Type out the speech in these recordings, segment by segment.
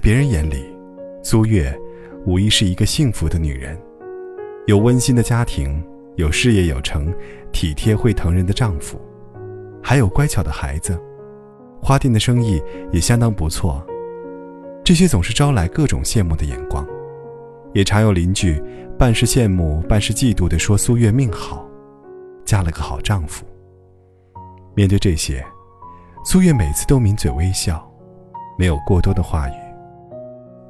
别人眼里，苏月无疑是一个幸福的女人，有温馨的家庭，有事业有成、体贴会疼人的丈夫，还有乖巧的孩子，花店的生意也相当不错。这些总是招来各种羡慕的眼光，也常有邻居半是羡慕、半是嫉妒地说苏月命好，嫁了个好丈夫。面对这些，苏月每次都抿嘴微笑，没有过多的话语。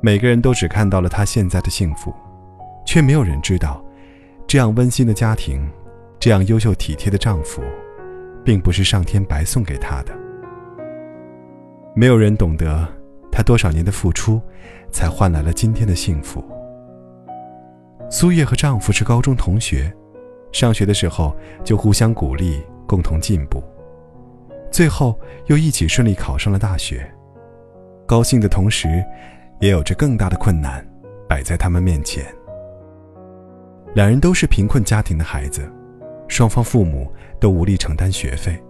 每个人都只看到了她现在的幸福，却没有人知道，这样温馨的家庭，这样优秀体贴的丈夫，并不是上天白送给她的。没有人懂得她多少年的付出，才换来了今天的幸福。苏叶和丈夫是高中同学，上学的时候就互相鼓励，共同进步，最后又一起顺利考上了大学。高兴的同时。也有着更大的困难摆在他们面前。两人都是贫困家庭的孩子，双方父母都无力承担学费。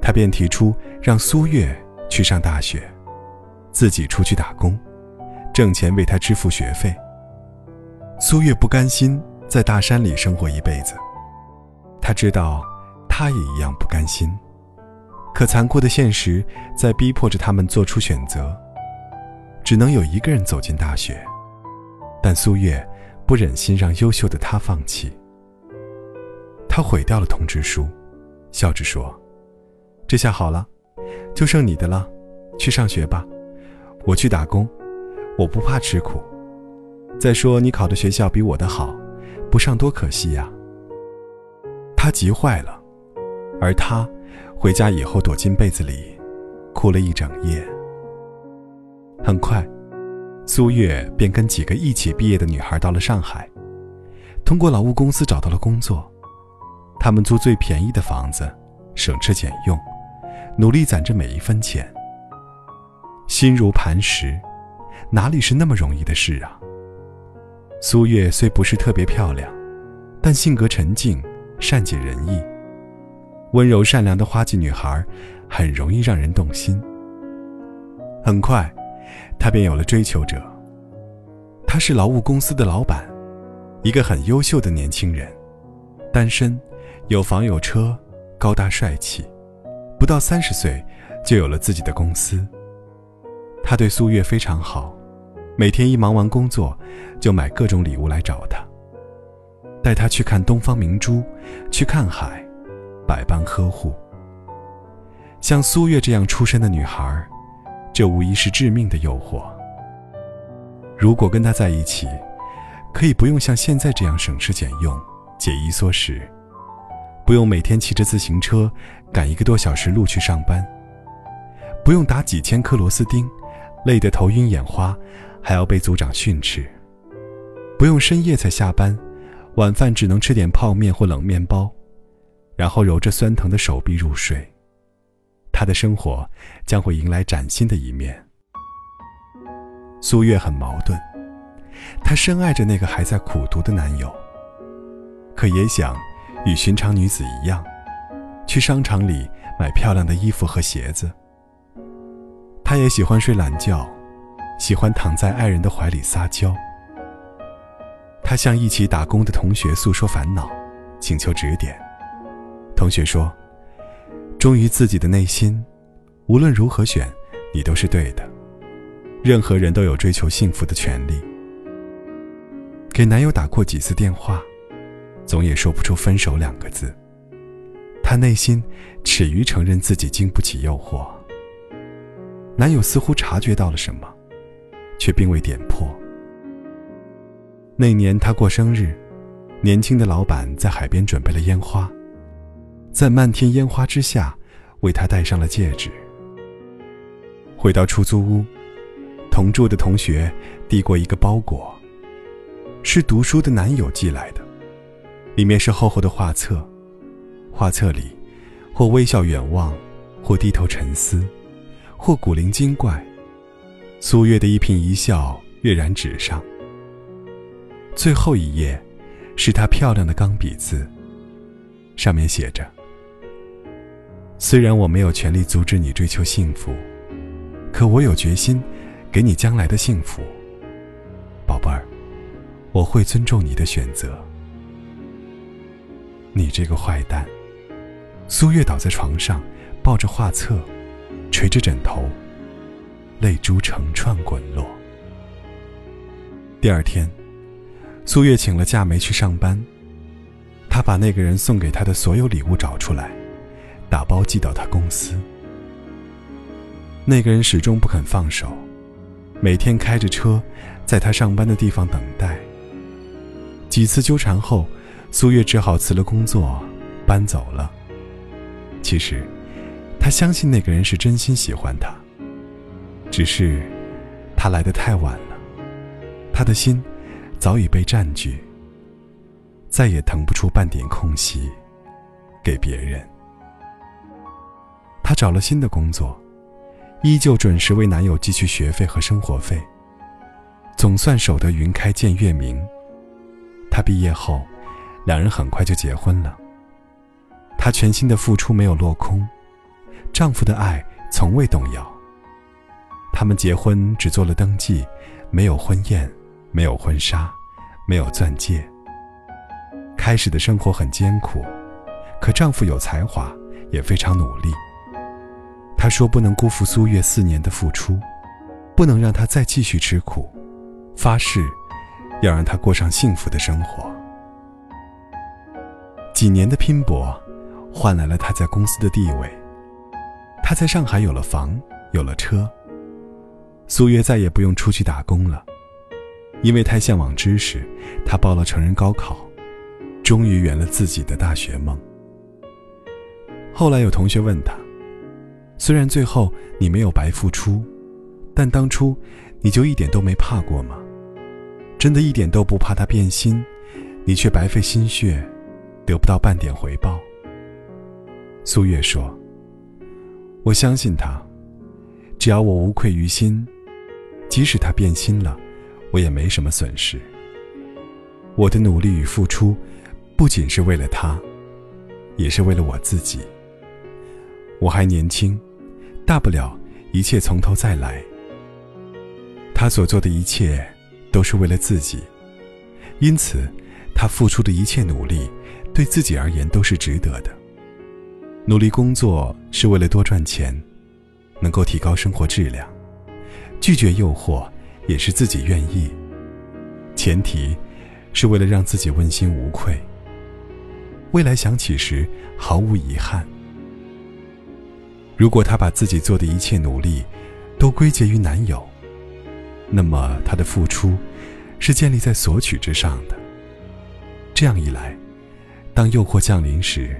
他便提出让苏月去上大学，自己出去打工，挣钱为他支付学费。苏月不甘心在大山里生活一辈子，他知道，他也一样不甘心，可残酷的现实在逼迫着他们做出选择。只能有一个人走进大学，但苏月不忍心让优秀的他放弃。他毁掉了通知书，笑着说：“这下好了，就剩你的了，去上学吧，我去打工，我不怕吃苦。再说你考的学校比我的好，不上多可惜呀。”他急坏了，而他回家以后躲进被子里，哭了一整夜。很快，苏月便跟几个一起毕业的女孩到了上海，通过劳务公司找到了工作。他们租最便宜的房子，省吃俭用，努力攒着每一分钱。心如磐石，哪里是那么容易的事啊？苏月虽不是特别漂亮，但性格沉静，善解人意，温柔善良的花季女孩，很容易让人动心。很快。他便有了追求者。他是劳务公司的老板，一个很优秀的年轻人，单身，有房有车，高大帅气，不到三十岁就有了自己的公司。他对苏月非常好，每天一忙完工作，就买各种礼物来找她，带她去看东方明珠，去看海，百般呵护。像苏月这样出身的女孩。这无疑是致命的诱惑。如果跟他在一起，可以不用像现在这样省吃俭用、节衣缩食，不用每天骑着自行车赶一个多小时路去上班，不用打几千颗螺丝钉，累得头晕眼花，还要被组长训斥，不用深夜才下班，晚饭只能吃点泡面或冷面包，然后揉着酸疼的手臂入睡。他的生活将会迎来崭新的一面。苏月很矛盾，她深爱着那个还在苦读的男友，可也想与寻常女子一样，去商场里买漂亮的衣服和鞋子。她也喜欢睡懒觉，喜欢躺在爱人的怀里撒娇。她向一起打工的同学诉说烦恼，请求指点。同学说。忠于自己的内心，无论如何选，你都是对的。任何人都有追求幸福的权利。给男友打过几次电话，总也说不出分手两个字。她内心耻于承认自己经不起诱惑。男友似乎察觉到了什么，却并未点破。那年她过生日，年轻的老板在海边准备了烟花。在漫天烟花之下，为她戴上了戒指。回到出租屋，同住的同学递过一个包裹，是读书的男友寄来的，里面是厚厚的画册，画册里或微笑远望，或低头沉思，或古灵精怪。苏月的一颦一笑跃然纸上。最后一页，是她漂亮的钢笔字，上面写着：“虽然我没有权利阻止你追求幸福，可我有决心给你将来的幸福，宝贝儿，我会尊重你的选择。”你这个坏蛋！苏月倒在床上，抱着画册，垂着枕头。泪珠成串滚落。第二天，苏月请了假没去上班。她把那个人送给她的所有礼物找出来，打包寄到他公司。那个人始终不肯放手，每天开着车，在他上班的地方等待。几次纠缠后，苏月只好辞了工作，搬走了。其实，他相信那个人是真心喜欢他。只是，他来的太晚了，他的心早已被占据，再也腾不出半点空隙给别人。她找了新的工作，依旧准时为男友寄去学费和生活费，总算守得云开见月明。她毕业后，两人很快就结婚了。她全心的付出没有落空，丈夫的爱从未动摇。他们结婚只做了登记，没有婚宴，没有婚纱，没有钻戒。开始的生活很艰苦，可丈夫有才华，也非常努力。他说不能辜负苏月四年的付出，不能让她再继续吃苦，发誓要让她过上幸福的生活。几年的拼搏，换来了他在公司的地位。他在上海有了房，有了车。苏月再也不用出去打工了，因为太向往知识，他报了成人高考，终于圆了自己的大学梦。后来有同学问他：“虽然最后你没有白付出，但当初你就一点都没怕过吗？真的一点都不怕他变心，你却白费心血，得不到半点回报？”苏月说：“我相信他，只要我无愧于心。”即使他变心了，我也没什么损失。我的努力与付出，不仅是为了他，也是为了我自己。我还年轻，大不了一切从头再来。他所做的一切，都是为了自己，因此，他付出的一切努力，对自己而言都是值得的。努力工作是为了多赚钱，能够提高生活质量。拒绝诱惑，也是自己愿意。前提，是为了让自己问心无愧。未来想起时毫无遗憾。如果她把自己做的一切努力，都归结于男友，那么她的付出，是建立在索取之上的。这样一来，当诱惑降临时，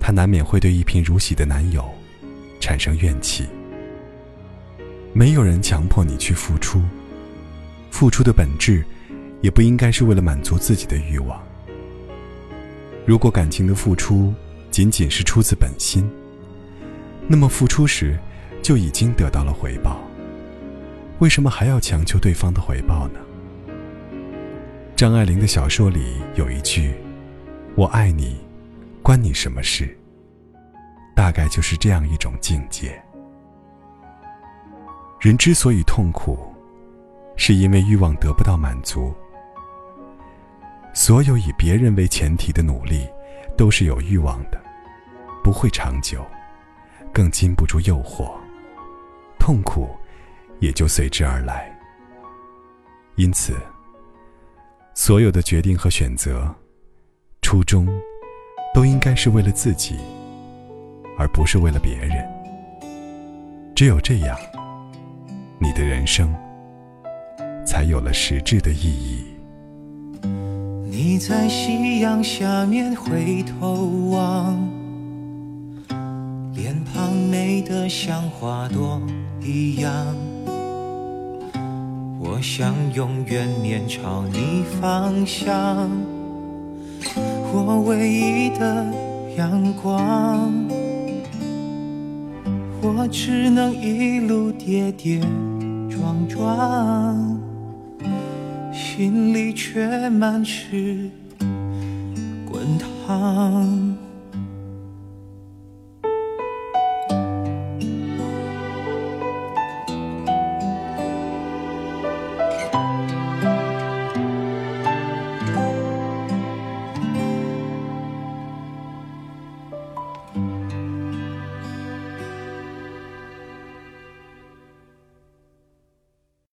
她难免会对一贫如洗的男友，产生怨气。没有人强迫你去付出，付出的本质，也不应该是为了满足自己的欲望。如果感情的付出仅仅是出自本心，那么付出时就已经得到了回报，为什么还要强求对方的回报呢？张爱玲的小说里有一句：“我爱你，关你什么事？”大概就是这样一种境界。人之所以痛苦，是因为欲望得不到满足。所有以别人为前提的努力，都是有欲望的，不会长久，更禁不住诱惑，痛苦也就随之而来。因此，所有的决定和选择，初衷都应该是为了自己，而不是为了别人。只有这样。你的人生才有了实质的意义。你在夕阳下面回头望，脸庞美得像花朵一样，我想永远面朝你方向，我唯一的阳光，我只能一路跌跌撞撞，心里却满是滚烫。